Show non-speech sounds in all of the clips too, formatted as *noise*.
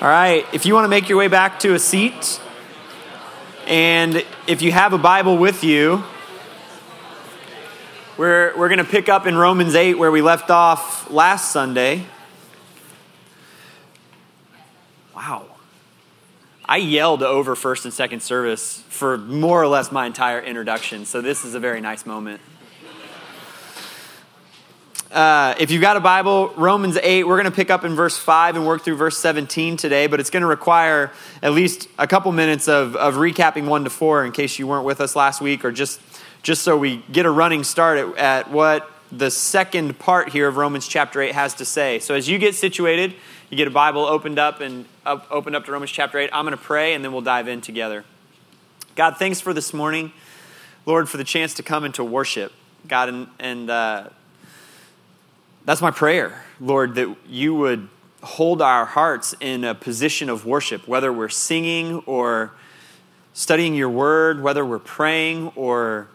All right, if you want to make your way back to a seat, and if you have a Bible with you, we're, we're going to pick up in Romans 8 where we left off last Sunday. Wow. I yelled over first and second service for more or less my entire introduction, so this is a very nice moment. Uh, if you've got a Bible, Romans 8, we're going to pick up in verse 5 and work through verse 17 today, but it's going to require at least a couple minutes of, of recapping 1 to 4 in case you weren't with us last week, or just, just so we get a running start at, at what the second part here of Romans chapter 8 has to say. So as you get situated, you get a Bible opened up and up, opened up to Romans chapter 8. I'm going to pray and then we'll dive in together. God, thanks for this morning. Lord, for the chance to come into worship. God, and, and uh, that's my prayer, Lord, that you would hold our hearts in a position of worship, whether we're singing or studying your word, whether we're praying or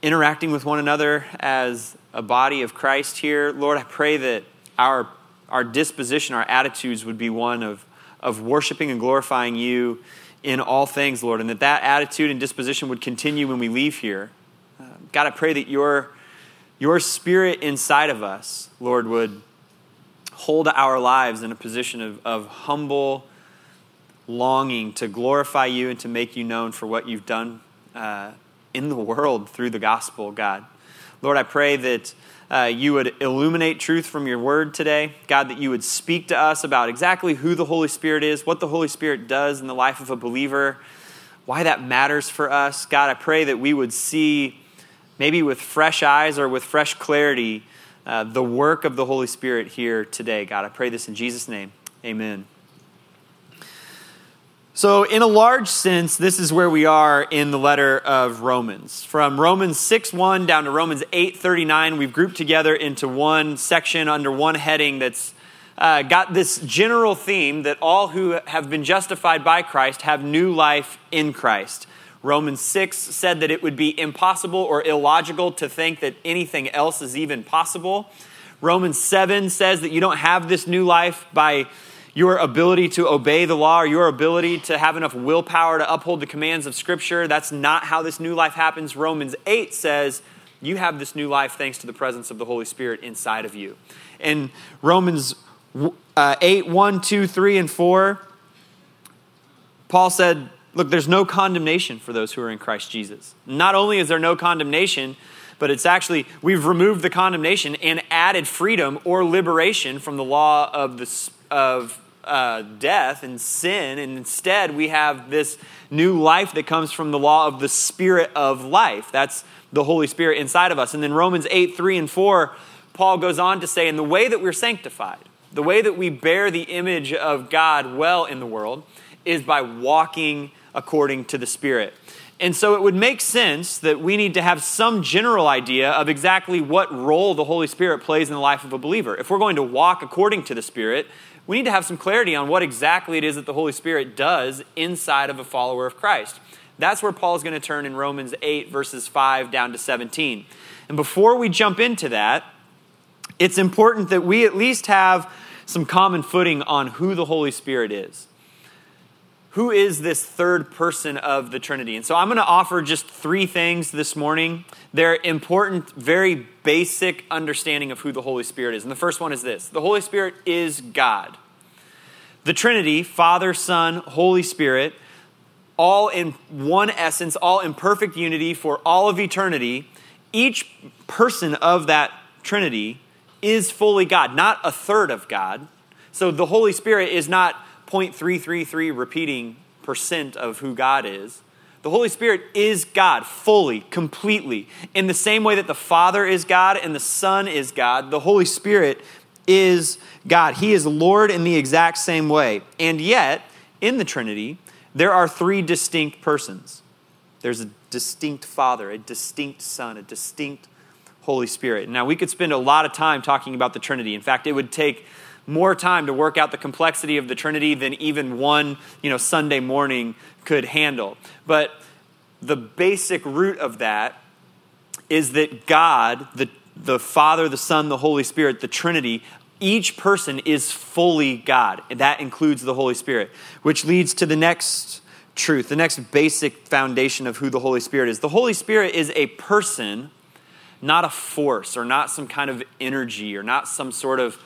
interacting with one another as a body of Christ here. Lord, I pray that our, our disposition, our attitudes would be one of, of worshiping and glorifying you in all things, Lord, and that that attitude and disposition would continue when we leave here. Uh, God, I pray that your your spirit inside of us, Lord, would hold our lives in a position of, of humble longing to glorify you and to make you known for what you've done uh, in the world through the gospel, God. Lord, I pray that uh, you would illuminate truth from your word today. God, that you would speak to us about exactly who the Holy Spirit is, what the Holy Spirit does in the life of a believer, why that matters for us. God, I pray that we would see maybe with fresh eyes or with fresh clarity, uh, the work of the Holy Spirit here today. God, I pray this in Jesus' name. Amen. So, in a large sense, this is where we are in the letter of Romans. From Romans 6 1 down to Romans 8 39, we've grouped together into one section under one heading that's uh, got this general theme that all who have been justified by Christ have new life in Christ. Romans 6 said that it would be impossible or illogical to think that anything else is even possible. Romans 7 says that you don't have this new life by your ability to obey the law or your ability to have enough willpower to uphold the commands of Scripture. That's not how this new life happens. Romans 8 says you have this new life thanks to the presence of the Holy Spirit inside of you. And Romans uh, 8 1, 2, 3, and 4, Paul said, Look, there's no condemnation for those who are in Christ Jesus. Not only is there no condemnation, but it's actually, we've removed the condemnation and added freedom or liberation from the law of, the, of uh, death and sin. And instead, we have this new life that comes from the law of the Spirit of life. That's the Holy Spirit inside of us. And then Romans 8, 3 and 4, Paul goes on to say, in the way that we're sanctified, the way that we bear the image of God well in the world, is by walking according to the Spirit. And so it would make sense that we need to have some general idea of exactly what role the Holy Spirit plays in the life of a believer. If we're going to walk according to the Spirit, we need to have some clarity on what exactly it is that the Holy Spirit does inside of a follower of Christ. That's where Paul is going to turn in Romans 8, verses 5 down to 17. And before we jump into that, it's important that we at least have some common footing on who the Holy Spirit is who is this third person of the Trinity? And so I'm going to offer just three things this morning. They're important, very basic understanding of who the Holy Spirit is. And the first one is this the Holy Spirit is God. The Trinity, Father, Son, Holy Spirit, all in one essence, all in perfect unity for all of eternity. Each person of that Trinity is fully God, not a third of God. So the Holy Spirit is not 0.333 repeating percent of who God is. The Holy Spirit is God fully, completely. In the same way that the Father is God and the Son is God, the Holy Spirit is God. He is Lord in the exact same way. And yet, in the Trinity, there are three distinct persons there's a distinct Father, a distinct Son, a distinct Holy Spirit. Now, we could spend a lot of time talking about the Trinity. In fact, it would take more time to work out the complexity of the Trinity than even one, you know, Sunday morning could handle. But the basic root of that is that God, the, the Father, the Son, the Holy Spirit, the Trinity, Each person is fully God. And that includes the Holy Spirit, which leads to the next truth, the next basic foundation of who the Holy Spirit is. The Holy Spirit is a person, not a force, or not some kind of energy, or not some sort of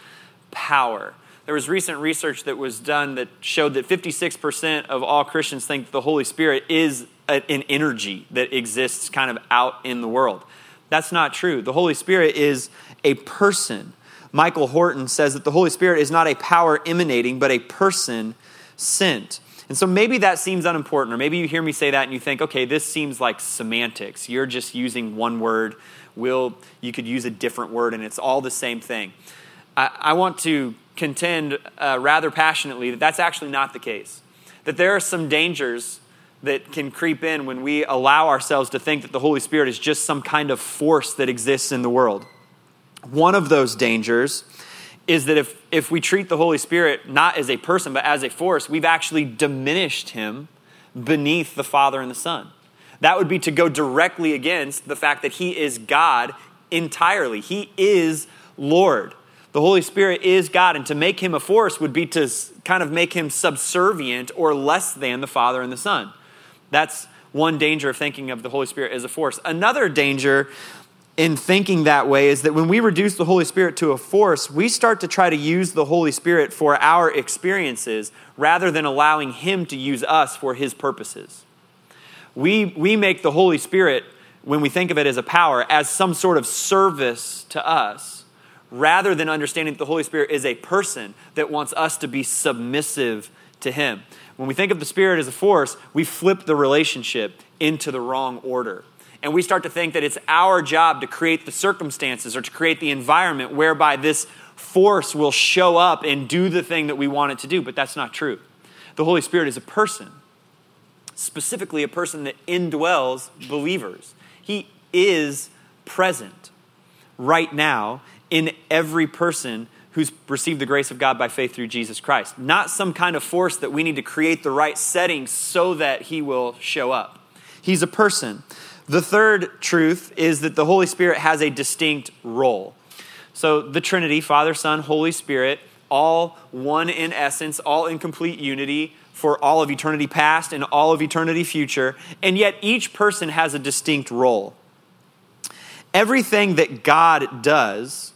power. There was recent research that was done that showed that 56% of all Christians think the Holy Spirit is an energy that exists kind of out in the world. That's not true. The Holy Spirit is a person. Michael Horton says that the Holy Spirit is not a power emanating, but a person sent. And so maybe that seems unimportant, or maybe you hear me say that and you think, okay, this seems like semantics. You're just using one word. Will you could use a different word, and it's all the same thing. I, I want to contend uh, rather passionately that that's actually not the case. That there are some dangers that can creep in when we allow ourselves to think that the Holy Spirit is just some kind of force that exists in the world. One of those dangers is that if, if we treat the Holy Spirit not as a person but as a force, we've actually diminished him beneath the Father and the Son. That would be to go directly against the fact that he is God entirely. He is Lord. The Holy Spirit is God, and to make him a force would be to kind of make him subservient or less than the Father and the Son. That's one danger of thinking of the Holy Spirit as a force. Another danger in thinking that way is that when we reduce the Holy Spirit to a force, we start to try to use the Holy Spirit for our experiences rather than allowing Him to use us for His purposes. We, we make the Holy Spirit, when we think of it as a power, as some sort of service to us rather than understanding that the Holy Spirit is a person that wants us to be submissive to Him. When we think of the Spirit as a force, we flip the relationship into the wrong order. And we start to think that it's our job to create the circumstances or to create the environment whereby this force will show up and do the thing that we want it to do. But that's not true. The Holy Spirit is a person, specifically a person that indwells believers. He is present right now in every person who's received the grace of God by faith through Jesus Christ. Not some kind of force that we need to create the right setting so that he will show up. He's a person. The third truth is that the Holy Spirit has a distinct role. So the Trinity, Father, Son, Holy Spirit, all one in essence, all in complete unity for all of eternity past and all of eternity future, and yet each person has a distinct role. Everything that God does,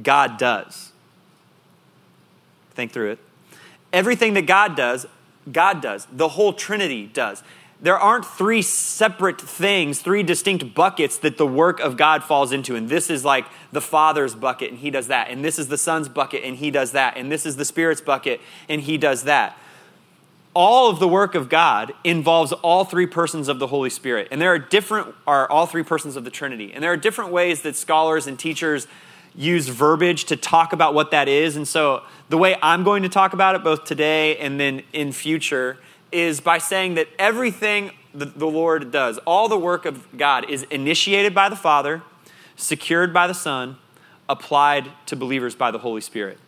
God does. Think through it. Everything that God does, God does. The whole Trinity does. There aren't three separate things, three distinct buckets that the work of God falls into. And this is like the Father's bucket, and He does that. And this is the Son's bucket, and He does that. And this is the Spirit's bucket, and He does that. All of the work of God involves all three persons of the Holy Spirit. And there are different, are all three persons of the Trinity. And there are different ways that scholars and teachers use verbiage to talk about what that is. And so the way I'm going to talk about it, both today and then in future, is by saying that everything the, the Lord does, all the work of God, is initiated by the Father, secured by the Son, applied to believers by the Holy Spirit.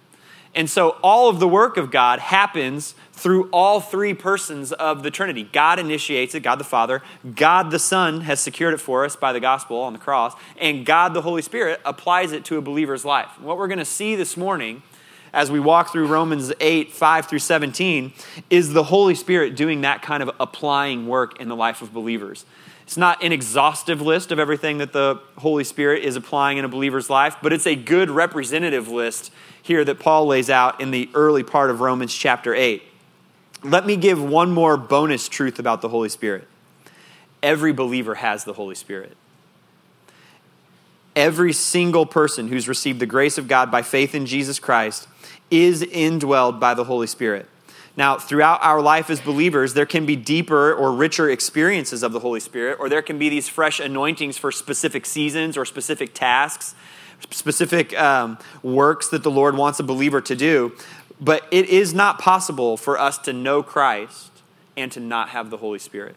And so all of the work of God happens through all three persons of the Trinity. God initiates it, God the Father, God the Son has secured it for us by the gospel on the cross, and God the Holy Spirit applies it to a believer's life. What we're going to see this morning as we walk through Romans 8, 5 through 17, is the Holy Spirit doing that kind of applying work in the life of believers. It's not an exhaustive list of everything that the Holy Spirit is applying in a believer's life, but it's a good representative list here that Paul lays out in the early part of Romans chapter 8. Let me give one more bonus truth about the Holy Spirit. Every believer has the Holy Spirit. Every single person who's received the grace of God by faith in Jesus Christ is indwelled by the Holy Spirit. Now, throughout our life as believers, there can be deeper or richer experiences of the Holy Spirit, or there can be these fresh anointings for specific seasons or specific tasks, specific um, works that the Lord wants a believer to do. But it is not possible for us to know Christ and to not have the Holy Spirit.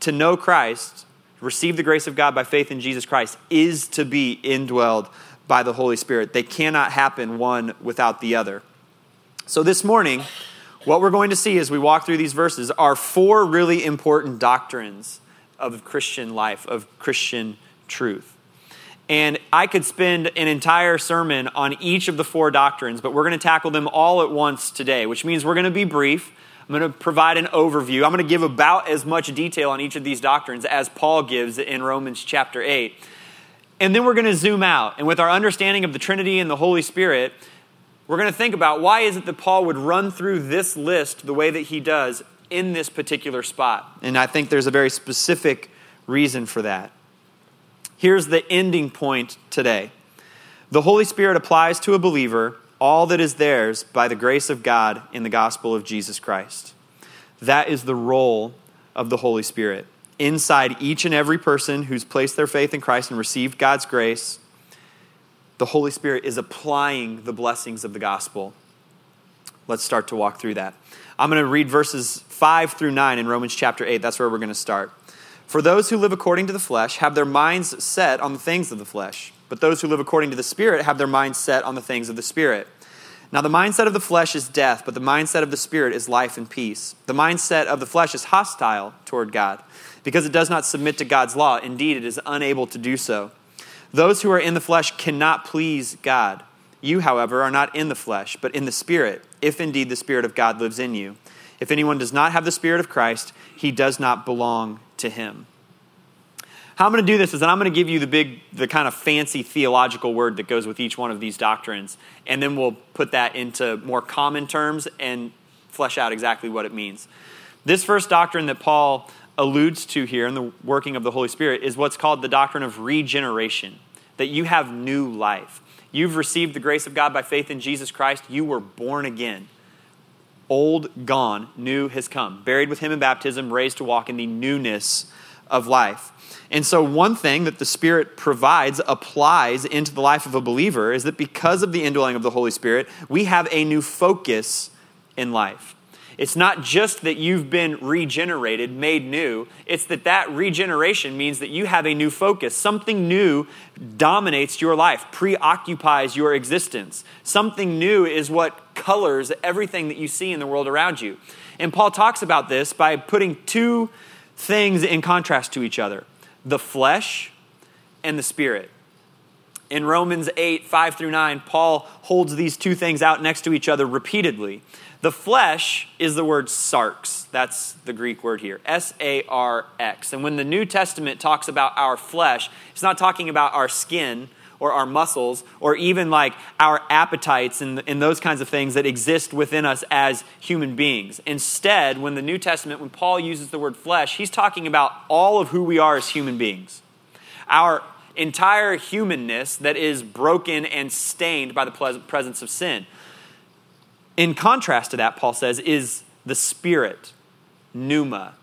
To know Christ, receive the grace of God by faith in Jesus Christ, is to be indwelled by the Holy Spirit. They cannot happen one without the other. So this morning, what we're going to see as we walk through these verses are four really important doctrines of Christian life, of Christian truth. And I could spend an entire sermon on each of the four doctrines, but we're going to tackle them all at once today, which means we're going to be brief. I'm going to provide an overview. I'm going to give about as much detail on each of these doctrines as Paul gives in Romans chapter 8. And then we're going to zoom out. And with our understanding of the Trinity and the Holy Spirit, we're going to think about why is it that Paul would run through this list the way that he does in this particular spot. And I think there's a very specific reason for that. Here's the ending point today the Holy Spirit applies to a believer all that is theirs by the grace of God in the gospel of Jesus Christ. That is the role of the Holy Spirit. Inside each and every person who's placed their faith in Christ and received God's grace, the Holy Spirit is applying the blessings of the gospel. Let's start to walk through that. I'm going to read verses 5 through 9 in Romans chapter 8. That's where we're going to start. For those who live according to the flesh have their minds set on the things of the flesh but those who live according to the Spirit have their minds set on the things of the Spirit. Now, the mindset of the flesh is death, but the mindset of the Spirit is life and peace. The mindset of the flesh is hostile toward God because it does not submit to God's law. Indeed, it is unable to do so. Those who are in the flesh cannot please God. You, however, are not in the flesh, but in the Spirit, if indeed the Spirit of God lives in you. If anyone does not have the Spirit of Christ, he does not belong to him. How I'm going to do this is that I'm going to give you the big, the kind of fancy theological word that goes with each one of these doctrines, and then we'll put that into more common terms and flesh out exactly what it means. This first doctrine that Paul alludes to here in the working of the Holy Spirit is what's called the doctrine of regeneration, that you have new life. You've received the grace of God by faith in Jesus Christ. You were born again. Old gone, new has come. Buried with him in baptism, raised to walk in the newness of life. And so, one thing that the Spirit provides, applies into the life of a believer, is that because of the indwelling of the Holy Spirit, we have a new focus in life. It's not just that you've been regenerated, made new. It's that that regeneration means that you have a new focus. Something new dominates your life, preoccupies your existence. Something new is what colors everything that you see in the world around you. And Paul talks about this by putting two things in contrast to each other the flesh and the spirit. In Romans 8, 5 through 9, Paul holds these two things out next to each other repeatedly. The flesh is the word sarx. That's the Greek word here. S A R X. And when the New Testament talks about our flesh, it's not talking about our skin or our muscles or even like our appetites and, and those kinds of things that exist within us as human beings. Instead, when the New Testament, when Paul uses the word flesh, he's talking about all of who we are as human beings. Our entire humanness that is broken and stained by the presence of sin. In contrast to that, Paul says, is the spirit, pneuma,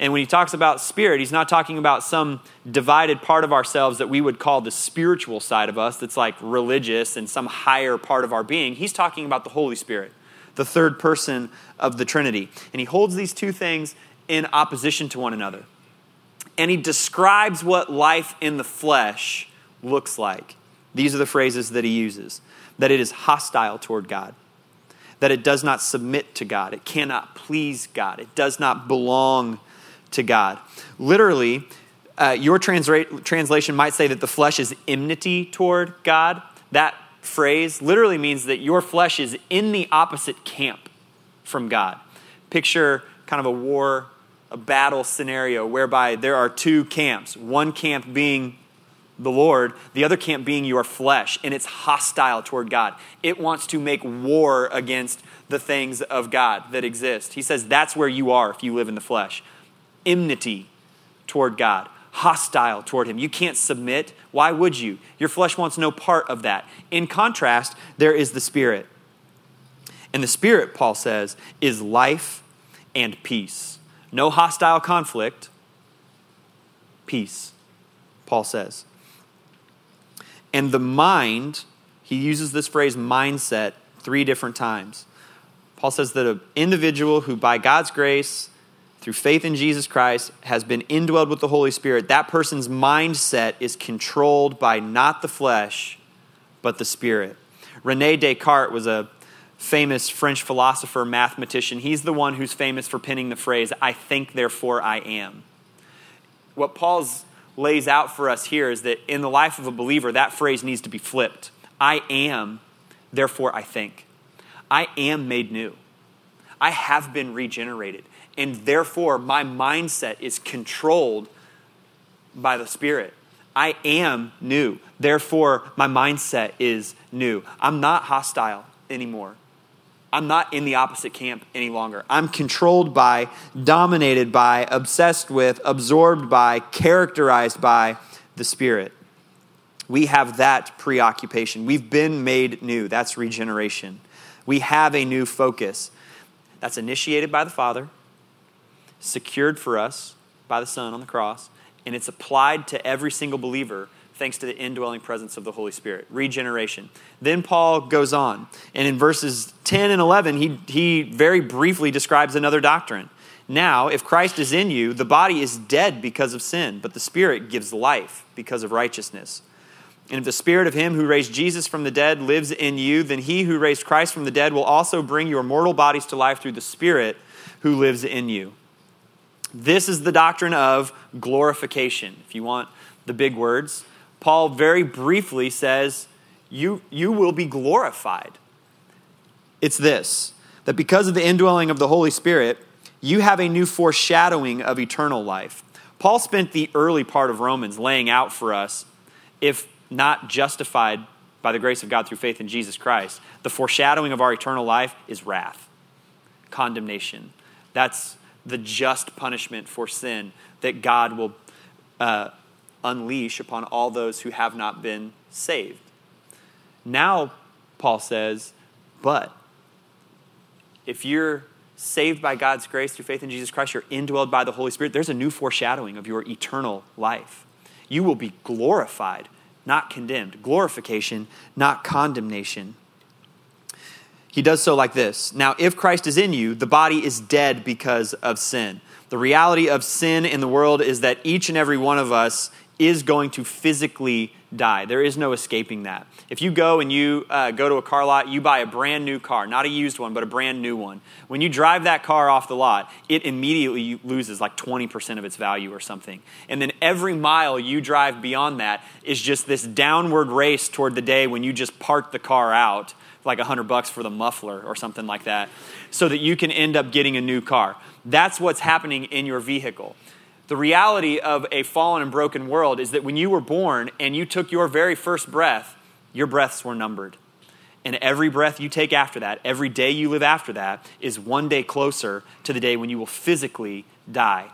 and when he talks about spirit, he's not talking about some divided part of ourselves that we would call the spiritual side of us that's like religious and some higher part of our being. He's talking about the Holy Spirit, the third person of the Trinity. And he holds these two things in opposition to one another. And he describes what life in the flesh looks like. These are the phrases that he uses that it is hostile toward God, that it does not submit to God, it cannot please God, it does not belong to God. Literally, uh, your transra- translation might say that the flesh is enmity toward God. That phrase literally means that your flesh is in the opposite camp from God. Picture kind of a war, a battle scenario whereby there are two camps, one camp being the Lord, the other camp being your flesh, and it's hostile toward God. It wants to make war against the things of God that exist. He says that's where you are if you live in the flesh enmity toward God, hostile toward Him. You can't submit. Why would you? Your flesh wants no part of that. In contrast, there is the Spirit. And the Spirit, Paul says, is life and peace. No hostile conflict, peace, Paul says. And the mind, he uses this phrase mindset three different times. Paul says that an individual who, by God's grace, through faith in Jesus Christ, has been indwelled with the Holy Spirit, that person's mindset is controlled by not the flesh, but the Spirit. Rene Descartes was a famous French philosopher, mathematician. He's the one who's famous for penning the phrase, I think, therefore I am. What Paul's lays out for us here is that in the life of a believer, that phrase needs to be flipped. I am, therefore I think. I am made new. I have been regenerated. And therefore, my mindset is controlled by the Spirit. I am new. Therefore, my mindset is new. I'm not hostile anymore. I'm not in the opposite camp any longer. I'm controlled by, dominated by, obsessed with, absorbed by, characterized by the Spirit. We have that preoccupation. We've been made new. That's regeneration. We have a new focus. That's initiated by the Father, secured for us by the Son on the cross, and it's applied to every single believer thanks to the indwelling presence of the Holy Spirit. Regeneration. Then Paul goes on, and in verses 10 and 11, he, he very briefly describes another doctrine. Now, if Christ is in you, the body is dead because of sin, but the Spirit gives life because of righteousness. And if the Spirit of Him who raised Jesus from the dead lives in you, then He who raised Christ from the dead will also bring your mortal bodies to life through the Spirit who lives in you. This is the doctrine of glorification. If you want the big words, Paul very briefly says, you, you will be glorified. It's this that because of the indwelling of the Holy Spirit, you have a new foreshadowing of eternal life. Paul spent the early part of Romans laying out for us, if not justified by the grace of God through faith in Jesus Christ, the foreshadowing of our eternal life is wrath, condemnation. That's the just punishment for sin that God will uh, unleash upon all those who have not been saved. Now, Paul says, but if you're saved by God's grace through faith in Jesus Christ, you're indwelled by the Holy Spirit, there's a new foreshadowing of your eternal life. You will be glorified, not condemned. Glorification, not condemnation. He does so like this Now, if Christ is in you, the body is dead because of sin. The reality of sin in the world is that each and every one of us is going to physically die. There is no escaping that. If you go and you uh, go to a car lot, you buy a brand new car, not a used one, but a brand new one. When you drive that car off the lot, it immediately loses like 20% of its value or something. And then every mile you drive beyond that is just this downward race toward the day when you just park the car out like a hundred bucks for the muffler or something like that so that you can end up getting a new car. That's what's happening in your vehicle. The reality of a fallen and broken world is that when you were born and you took your very first breath, your breaths were numbered. And every breath you take after that, every day you live after that, is one day closer to the day when you will physically die.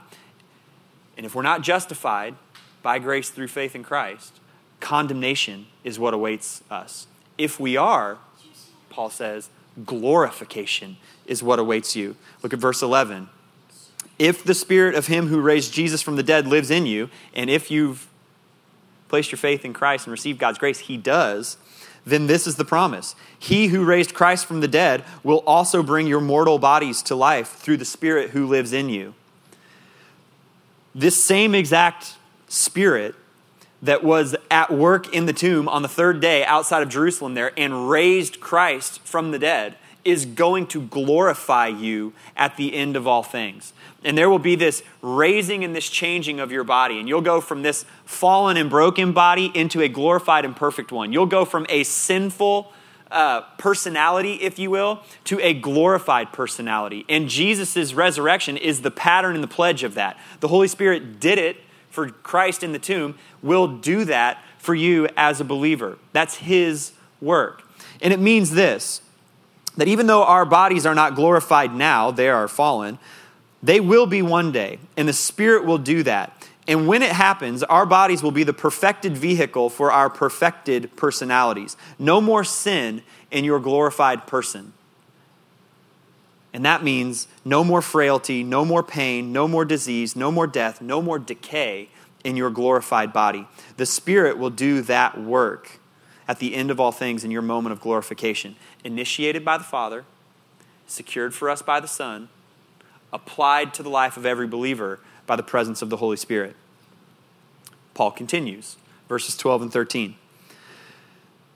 And if we're not justified by grace through faith in Christ, condemnation is what awaits us. If we are, Paul says, glorification is what awaits you. Look at verse 11 if the spirit of him who raised Jesus from the dead lives in you, and if you've placed your faith in Christ and received God's grace, he does, then this is the promise. He who raised Christ from the dead will also bring your mortal bodies to life through the spirit who lives in you. This same exact spirit that was at work in the tomb on the third day outside of Jerusalem there and raised Christ from the dead is going to glorify you at the end of all things. And there will be this raising and this changing of your body. And you'll go from this fallen and broken body into a glorified and perfect one. You'll go from a sinful uh, personality, if you will, to a glorified personality. And Jesus' resurrection is the pattern and the pledge of that. The Holy Spirit did it for Christ in the tomb, will do that for you as a believer. That's His work. And it means this that even though our bodies are not glorified now, they are fallen, they will be one day, and the Spirit will do that. And when it happens, our bodies will be the perfected vehicle for our perfected personalities. No more sin in your glorified person. And that means no more frailty, no more pain, no more disease, no more death, no more decay in your glorified body. The Spirit will do that work at the end of all things in your moment of glorification. Initiated by the Father, secured for us by the Son, applied to the life of every believer by the presence of the Holy Spirit. Paul continues, verses 12 and 13.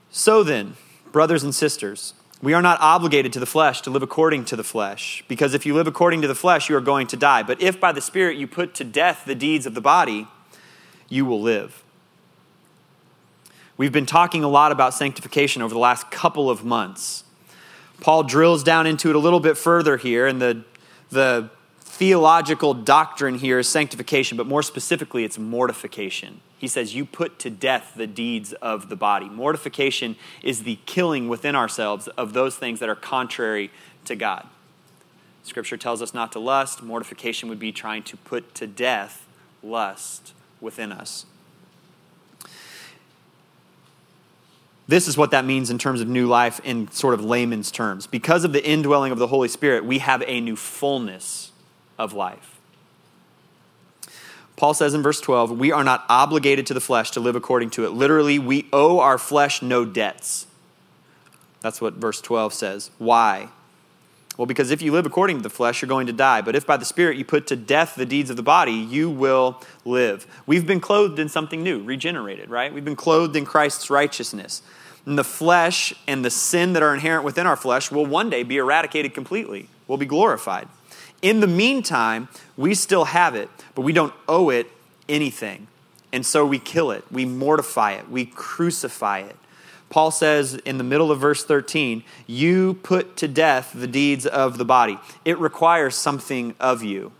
So then, brothers and sisters, we are not obligated to the flesh to live according to the flesh, because if you live according to the flesh, you are going to die. But if by the Spirit you put to death the deeds of the body, you will live. We've been talking a lot about sanctification over the last couple of months. Paul drills down into it a little bit further here, and the, the theological doctrine here is sanctification, but more specifically, it's mortification. He says, You put to death the deeds of the body. Mortification is the killing within ourselves of those things that are contrary to God. Scripture tells us not to lust. Mortification would be trying to put to death lust within us. This is what that means in terms of new life in sort of layman's terms. Because of the indwelling of the Holy Spirit, we have a new fullness of life. Paul says in verse 12, we are not obligated to the flesh to live according to it. Literally, we owe our flesh no debts. That's what verse 12 says. Why? Well, because if you live according to the flesh, you're going to die. But if by the Spirit you put to death the deeds of the body, you will live. We've been clothed in something new, regenerated, right? We've been clothed in Christ's righteousness. And the flesh and the sin that are inherent within our flesh will one day be eradicated completely, will be glorified. In the meantime, we still have it, but we don't owe it anything. And so we kill it, we mortify it, we crucify it. Paul says in the middle of verse 13, You put to death the deeds of the body. It requires something of you.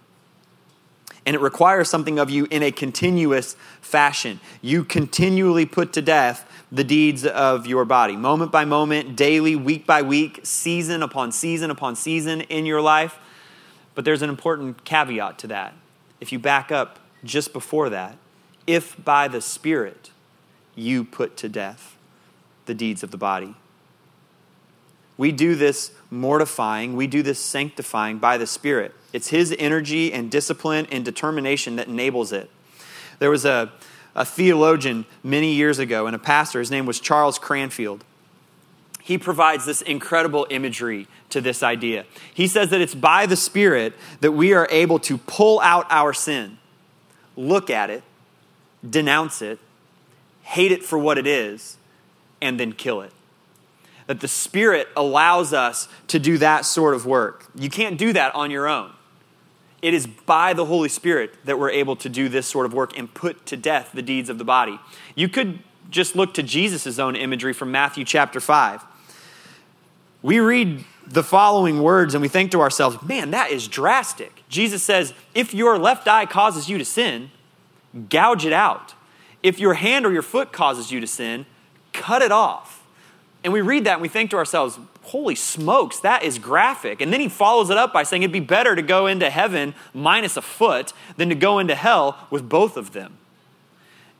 And it requires something of you in a continuous fashion. You continually put to death the deeds of your body, moment by moment, daily, week by week, season upon season upon season in your life. But there's an important caveat to that. If you back up just before that, if by the Spirit you put to death the deeds of the body. We do this mortifying, we do this sanctifying by the Spirit. It's His energy and discipline and determination that enables it. There was a, a theologian many years ago and a pastor, his name was Charles Cranfield. He provides this incredible imagery to this idea. He says that it's by the Spirit that we are able to pull out our sin, look at it, denounce it, hate it for what it is, and then kill it. That the Spirit allows us to do that sort of work. You can't do that on your own. It is by the Holy Spirit that we're able to do this sort of work and put to death the deeds of the body. You could just look to Jesus' own imagery from Matthew chapter 5. We read the following words and we think to ourselves, man, that is drastic. Jesus says, if your left eye causes you to sin, gouge it out. If your hand or your foot causes you to sin, cut it off. And we read that and we think to ourselves, holy smokes, that is graphic. And then he follows it up by saying it'd be better to go into heaven minus a foot than to go into hell with both of them.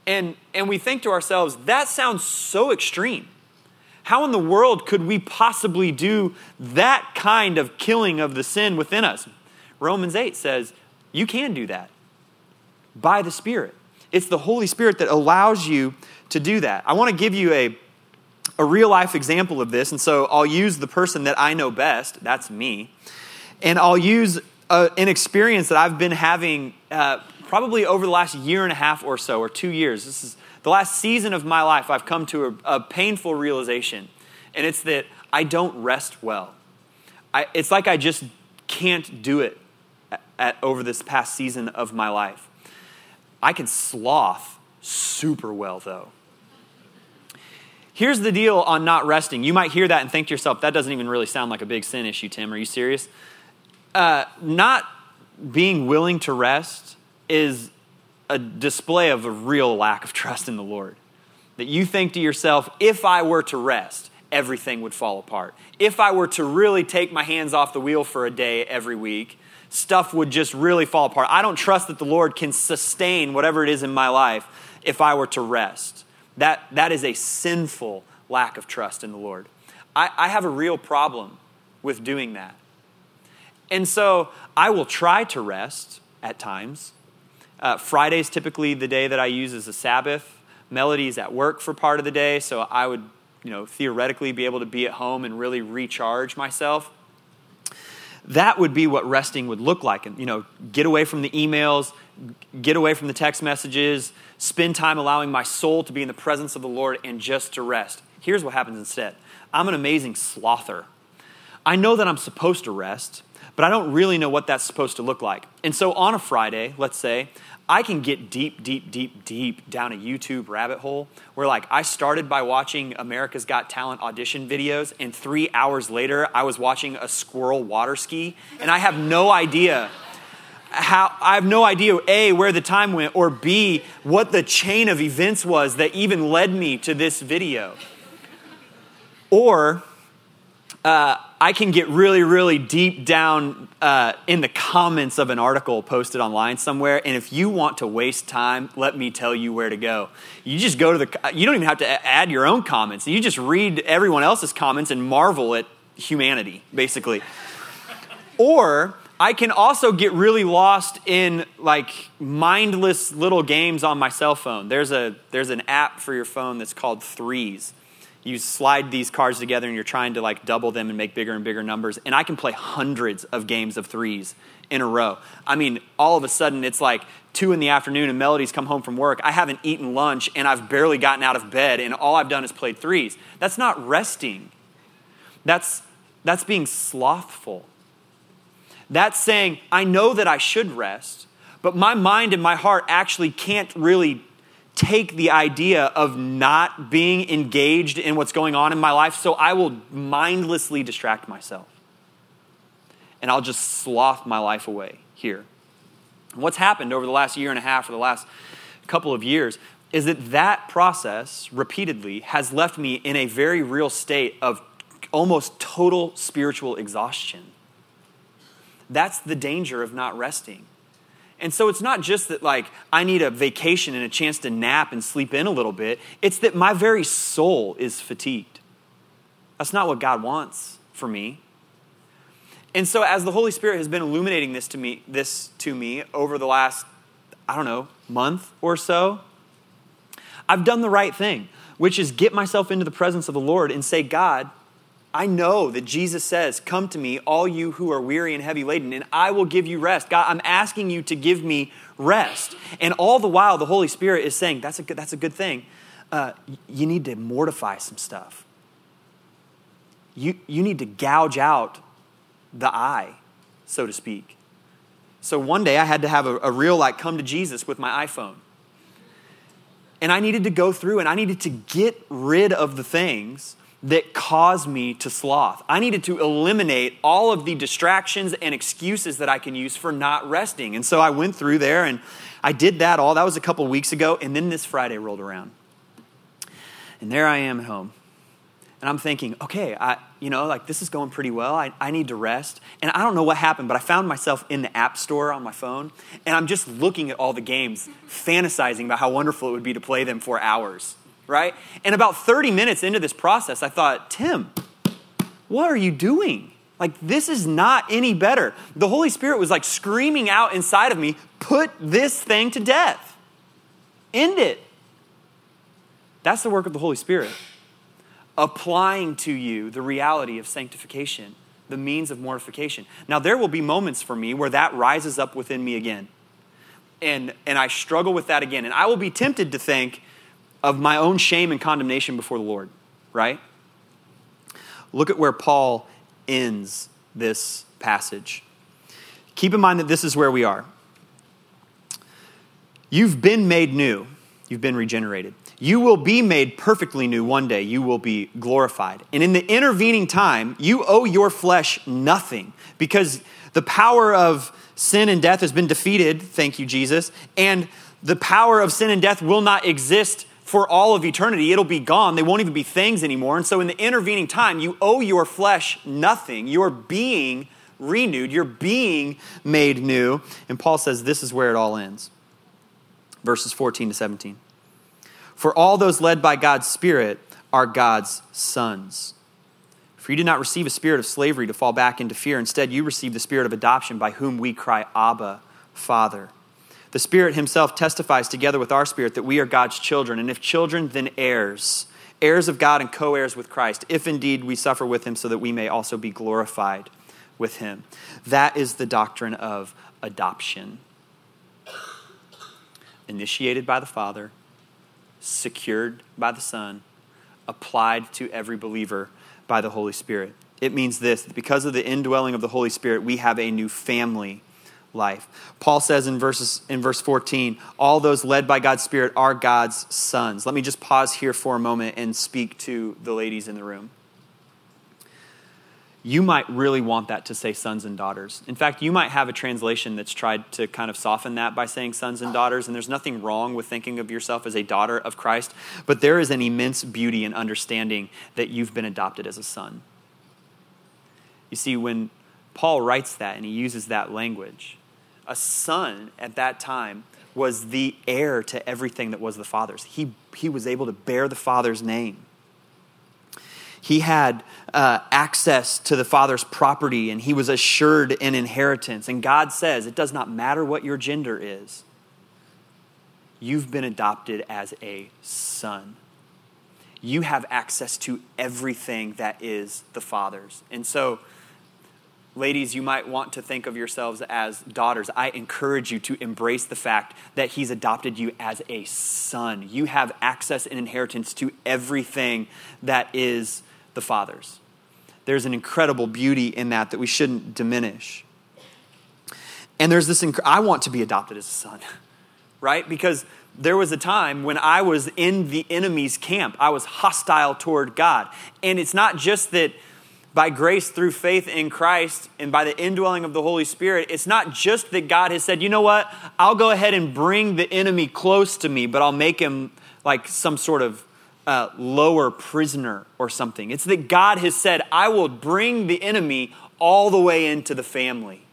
And, and we think to ourselves, that sounds so extreme. How in the world could we possibly do that kind of killing of the sin within us? Romans 8 says, you can do that by the Spirit. It's the Holy Spirit that allows you to do that. I want to give you a, a real life example of this, and so I'll use the person that I know best, that's me, and I'll use a, an experience that I've been having uh, probably over the last year and a half or so, or two years. This is the last season of my life, I've come to a, a painful realization, and it's that I don't rest well. I, it's like I just can't do it at, at, over this past season of my life. I can sloth super well, though. Here's the deal on not resting. You might hear that and think to yourself, that doesn't even really sound like a big sin issue, Tim. Are you serious? Uh, not being willing to rest is a display of a real lack of trust in the Lord. That you think to yourself, if I were to rest, everything would fall apart. If I were to really take my hands off the wheel for a day every week, stuff would just really fall apart. I don't trust that the Lord can sustain whatever it is in my life if I were to rest. That, that is a sinful lack of trust in the Lord. I, I have a real problem with doing that. And so I will try to rest at times. Uh, is typically the day that I use as a Sabbath. Melody is at work for part of the day, so I would, you know, theoretically be able to be at home and really recharge myself. That would be what resting would look like. And, you know, get away from the emails, get away from the text messages, spend time allowing my soul to be in the presence of the Lord and just to rest. Here's what happens instead I'm an amazing slother. I know that I'm supposed to rest, but I don't really know what that's supposed to look like. And so on a Friday, let's say, I can get deep, deep, deep, deep down a YouTube rabbit hole where, like, I started by watching America's Got Talent audition videos, and three hours later, I was watching a squirrel water ski, and I have no idea how I have no idea A, where the time went, or B, what the chain of events was that even led me to this video. Or uh, I can get really, really deep down uh, in the comments of an article posted online somewhere. And if you want to waste time, let me tell you where to go. You just go to the, you don't even have to add your own comments. You just read everyone else's comments and marvel at humanity, basically. or I can also get really lost in like mindless little games on my cell phone. There's, a, there's an app for your phone that's called Threes you slide these cards together and you're trying to like double them and make bigger and bigger numbers and i can play hundreds of games of threes in a row. I mean all of a sudden it's like two in the afternoon and melody's come home from work. I haven't eaten lunch and i've barely gotten out of bed and all i've done is played threes. That's not resting. That's that's being slothful. That's saying i know that i should rest but my mind and my heart actually can't really take the idea of not being engaged in what's going on in my life, so I will mindlessly distract myself. And I'll just sloth my life away here. what's happened over the last year and a half or the last couple of years is that that process repeatedly has left me in a very real state of almost total spiritual exhaustion. That's the danger of not resting. And so it's not just that, like, I need a vacation and a chance to nap and sleep in a little bit. It's that my very soul is fatigued. That's not what God wants for me. And so, as the Holy Spirit has been illuminating this to me, this to me over the last, I don't know, month or so, I've done the right thing, which is get myself into the presence of the Lord and say, God, I know that Jesus says, Come to me, all you who are weary and heavy laden, and I will give you rest. God, I'm asking you to give me rest. And all the while, the Holy Spirit is saying, That's a good, that's a good thing. Uh, you need to mortify some stuff. You, you need to gouge out the eye, so to speak. So one day I had to have a, a real, like, come to Jesus with my iPhone. And I needed to go through and I needed to get rid of the things that caused me to sloth. I needed to eliminate all of the distractions and excuses that I can use for not resting. And so I went through there and I did that all. That was a couple weeks ago. And then this Friday rolled around. And there I am at home. And I'm thinking, okay, I, you know, like this is going pretty well. I, I need to rest. And I don't know what happened, but I found myself in the App Store on my phone. And I'm just looking at all the games, fantasizing about how wonderful it would be to play them for hours right? And about 30 minutes into this process, I thought, Tim, what are you doing? Like, this is not any better. The Holy Spirit was like screaming out inside of me, put this thing to death, end it. That's the work of the Holy Spirit, applying to you the reality of sanctification, the means of mortification. Now, there will be moments for me where that rises up within me again. And, and I struggle with that again. And I will be tempted to think, of my own shame and condemnation before the Lord, right? Look at where Paul ends this passage. Keep in mind that this is where we are. You've been made new, you've been regenerated. You will be made perfectly new one day. You will be glorified. And in the intervening time, you owe your flesh nothing because the power of sin and death has been defeated, thank you, Jesus, and the power of sin and death will not exist for all of eternity. It'll be gone. They won't even be things anymore. And so, in the intervening time, you owe your flesh nothing. You're being renewed, you're being made new. And Paul says this is where it all ends. Verses 14 to 17. For all those led by God's Spirit are God's sons. For you did not receive a spirit of slavery to fall back into fear. Instead, you received the spirit of adoption by whom we cry, Abba, Father. The Spirit Himself testifies together with our spirit that we are God's children, and if children, then heirs, heirs of God and co heirs with Christ, if indeed we suffer with Him so that we may also be glorified with Him. That is the doctrine of adoption. Initiated by the Father, secured by the Son, applied to every believer by the Holy Spirit. It means this because of the indwelling of the Holy Spirit, we have a new family life. Paul says in, verses, in verse 14, all those led by God's Spirit are God's sons. Let me just pause here for a moment and speak to the ladies in the room. You might really want that to say sons and daughters. In fact, you might have a translation that's tried to kind of soften that by saying sons and daughters, and there's nothing wrong with thinking of yourself as a daughter of Christ, but there is an immense beauty in understanding that you've been adopted as a son. You see, when Paul writes that and he uses that language, a son at that time was the heir to everything that was the father's. He, he was able to bear the father's name. He had uh, access to the father's property and he was assured an inheritance. And God says, it does not matter what your gender is, you've been adopted as a son. You have access to everything that is the father's. And so, Ladies, you might want to think of yourselves as daughters. I encourage you to embrace the fact that He's adopted you as a son. You have access and inheritance to everything that is the Father's. There's an incredible beauty in that that we shouldn't diminish. And there's this, inc- I want to be adopted as a son, *laughs* right? Because there was a time when I was in the enemy's camp. I was hostile toward God. And it's not just that by grace through faith in Christ and by the indwelling of the Holy Spirit, it's not just that God has said, you know what, I'll go ahead and bring the enemy close to me, but I'll make him like some sort of uh, lower prisoner or something. It's that God has said, I will bring the enemy all the way into the family.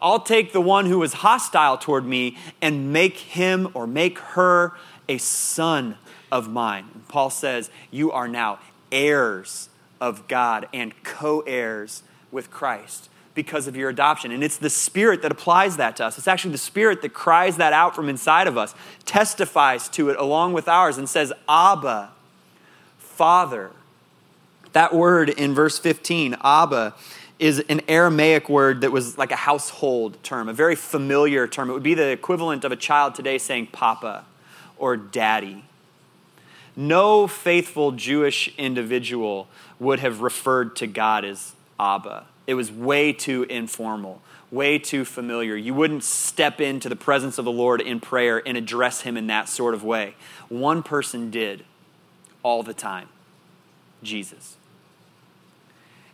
I'll take the one who is hostile toward me and make him or make her a son of mine. And Paul says, You are now heirs of God and co heirs with Christ because of your adoption. And it's the Spirit that applies that to us. It's actually the Spirit that cries that out from inside of us, testifies to it along with ours, and says, Abba, Father. That word in verse 15, Abba, is an Aramaic word that was like a household term, a very familiar term. It would be the equivalent of a child today saying papa or daddy. No faithful Jewish individual would have referred to God as Abba. It was way too informal, way too familiar. You wouldn't step into the presence of the Lord in prayer and address him in that sort of way. One person did all the time Jesus.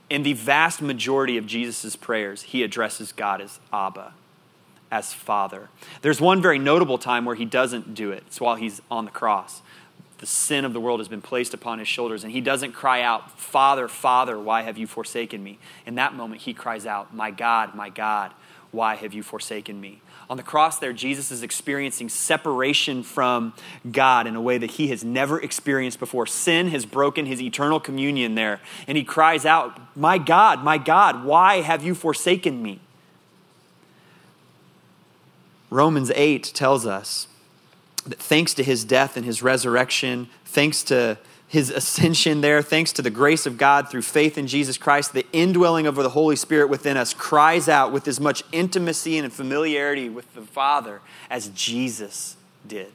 In the vast majority of Jesus' prayers, he addresses God as Abba, as Father. There's one very notable time where he doesn't do it. It's while he's on the cross the sin of the world has been placed upon his shoulders, and he doesn't cry out, Father, Father, why have you forsaken me? In that moment, he cries out, My God, my God, why have you forsaken me? On the cross, there, Jesus is experiencing separation from God in a way that he has never experienced before. Sin has broken his eternal communion there, and he cries out, My God, my God, why have you forsaken me? Romans 8 tells us that thanks to his death and his resurrection, thanks to his *laughs* ascension there, thanks to the grace of God through faith in Jesus Christ, the indwelling of the Holy Spirit within us cries out with as much intimacy and familiarity with the Father as Jesus did.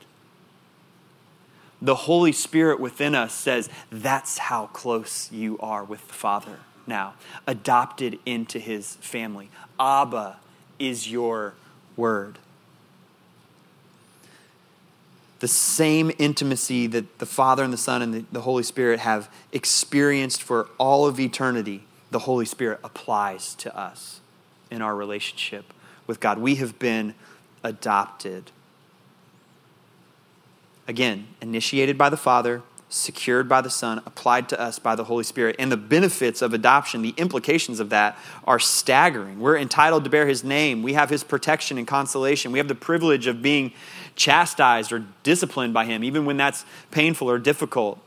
The Holy Spirit within us says, That's how close you are with the Father now, adopted into his family. Abba is your word the same intimacy that the Father and the Son and the, the, Holy Spirit have experienced for all of eternity, the Holy Spirit applies to us in our relationship with God. We have been adopted. Again, initiated by the Father, secured by the Son, applied to us by the Holy Spirit. And the benefits of adoption, the implications of that are staggering. We're entitled to bear His name, we have His protection and consolation, we have the privilege of being chastised or disciplined by Him, even when that's painful or difficult.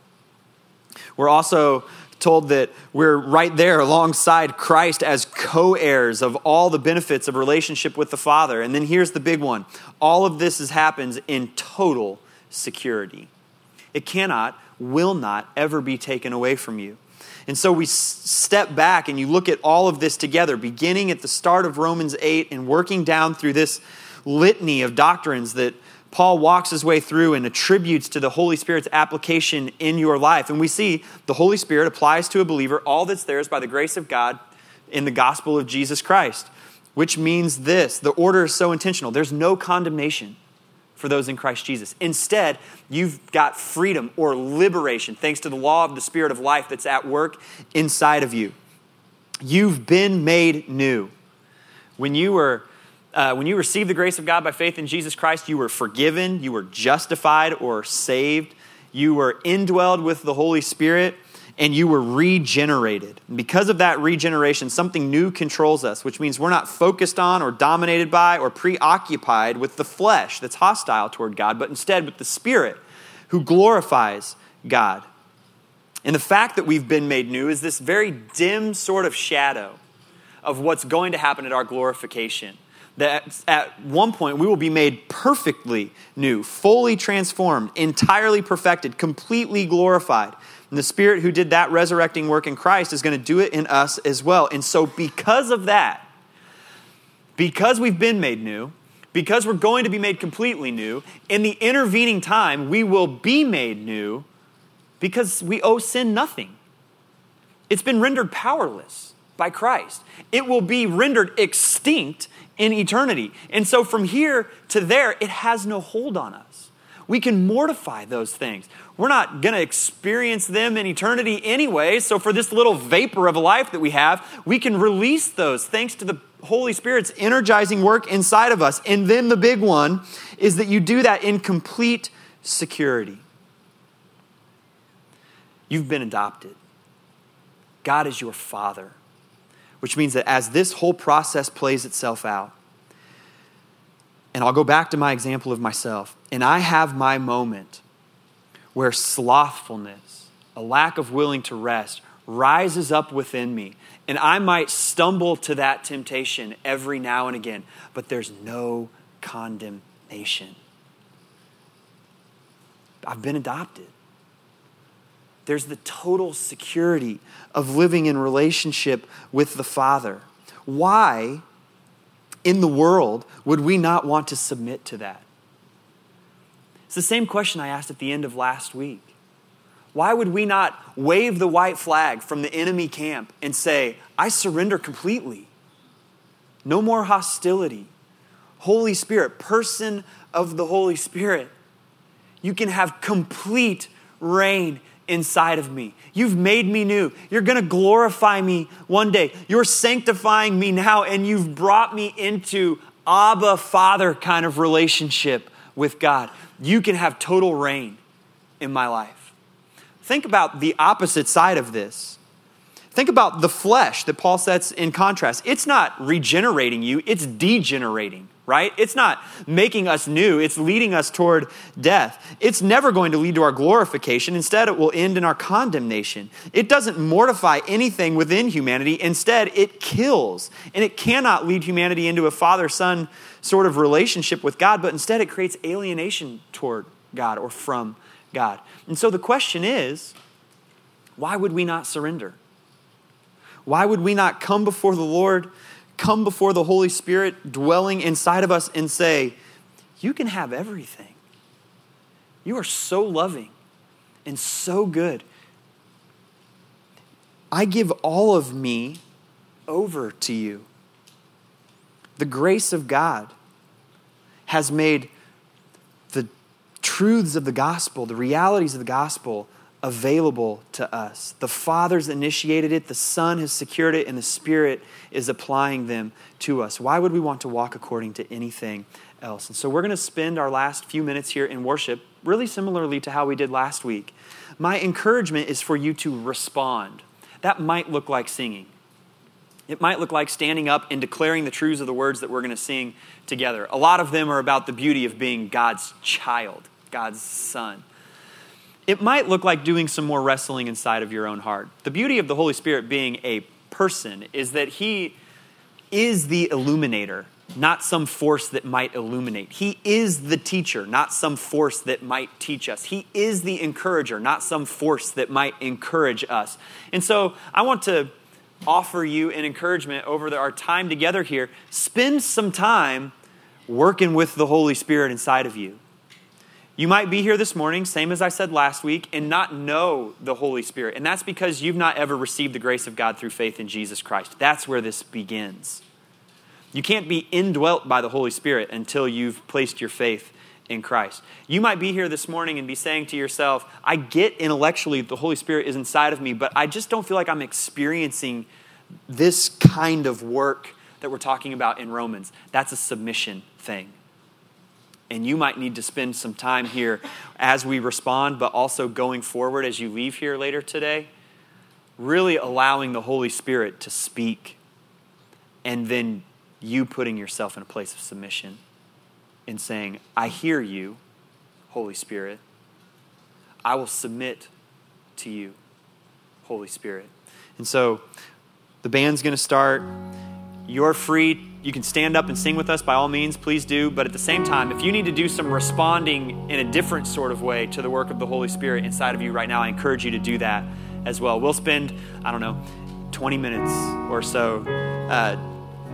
We're also told that we're right there alongside Christ as co heirs of all the benefits of relationship with the Father. And then here's the big one all of this is, happens in total security. It cannot, will not ever be taken away from you. And so we step back and you look at all of this together, beginning at the start of Romans 8 and working down through this litany of doctrines that Paul walks his way through and attributes to the Holy Spirit's application in your life. And we see the Holy Spirit applies to a believer all that's theirs by the grace of God in the gospel of Jesus Christ, which means this the order is so intentional. There's no condemnation for those in Christ Jesus. Instead, you've got freedom or liberation thanks to the law of the Spirit of life that's at work inside of you. You've been made new. When you were uh, when you received the grace of God by faith in Jesus Christ, you were forgiven, you were justified or saved, you were indwelled with the Holy Spirit, and you were regenerated. And because of that regeneration, something new controls us, which means we're not focused on or dominated by or preoccupied with the flesh that's hostile toward God, but instead with the Spirit who glorifies God. And the fact that we've been made new is this very dim sort of shadow of what's going to happen at our glorification that at one point we will be made perfectly new, fully transformed, entirely perfected, completely glorified. And the Spirit who did that resurrecting work in Christ is going to do it in us as well. And so, because of that, because we've been made new, because we're going to be made completely new, in the intervening time, we will be made new because we owe sin nothing. It's been rendered powerless by Christ. It will be rendered extinct in eternity. And so from here to there, it has no hold on us. We can mortify those things. We're not going to experience them in eternity anyway. So, for this little vapor of a life that we have, we can release those thanks to the Holy Spirit's energizing work inside of us. And then the big one is that you do that in complete security. You've been adopted, God is your Father which means that as this whole process plays itself out, and I'll go back to my example of myself, and I have my moment where slothfulness, a lack of willing to rest, rises up within me. And I might stumble to that temptation every now and again, but there's no condemnation. I've been adopted. There's the total security of living in relationship with the Father. Why in the world would we not want to submit to that? It's the same question I asked at the end of last week. Why would we not wave the white flag from the enemy camp and say, I surrender completely? No more hostility. Holy Spirit, person of the Holy Spirit, you can have complete reign inside of me. You've made me new. You're going to glorify me one day. You're sanctifying me now, and you've brought me into Abba Father kind of relationship with God. You can have total reign in my life. Think about the opposite side of this. Think about the flesh that Paul sets in contrast. It's not regenerating you, it's degenerating right? It's not making us new, it's leading us toward death. It's never going to lead to our glorification. Instead, it will end in our condemnation. It doesn't mortify anything within humanity. Instead, it kills. And it cannot lead humanity into a father son sort of relationship with God, but instead, it creates alienation toward God or from God. And so the question is why would we not surrender? Why would we not come before the Lord? Come before the Holy Spirit dwelling inside of us and say, You can have everything. You are so loving and so good. I give all of me over to you. The grace of God has made the truths of the gospel, the realities of the gospel, available to us. The Father's initiated it, the Son has secured it, and the Spirit is applying them to us. Why would we want to walk according to anything else? And so we're going to spend our last few minutes here in worship, really similarly to how we did last week. My encouragement is for you to respond. That might look like singing. It might look like standing up and declaring the truths of the words that we're going to sing together. A lot of them are about the beauty of being God's child, God's son it might look like doing some more wrestling inside of your own heart. The beauty of the Holy Spirit being a person is that He is the illuminator, not some force that might illuminate. He is the teacher, not some force that might teach us. He is the encourager, not some force that might encourage us. And so I want to offer you an encouragement over our time together here. Spend some time working with the Holy Spirit inside of you. You might be here this morning, same as I said last week, and not know the Holy Spirit. And that's because you've not ever received the grace of God through faith in Jesus Christ. That's where this begins. You can't be indwelt by the Holy Spirit until you've placed your faith in Christ. You might be here this morning and be saying to yourself, I get intellectually the Holy Spirit is inside of me, but I just don't feel like I'm experiencing this kind of work that we're talking about in Romans. That's a submission thing. And you might need to spend some time here as we respond, but also going forward as you leave here later today, really allowing the Holy Spirit to speak, and then you putting yourself in a place of submission and saying, I hear you, Holy Spirit. I will submit to you, Holy Spirit. And so the band's going to start. You're free. You can stand up and sing with us by all means, please do. But at the same time, if you need to do some responding in a different sort of way to the work of the Holy Spirit inside of you right now, I encourage you to do that as well. We'll spend, I don't know, 20 minutes or so uh,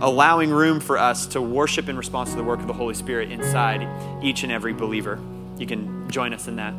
allowing room for us to worship in response to the work of the Holy Spirit inside each and every believer. You can join us in that.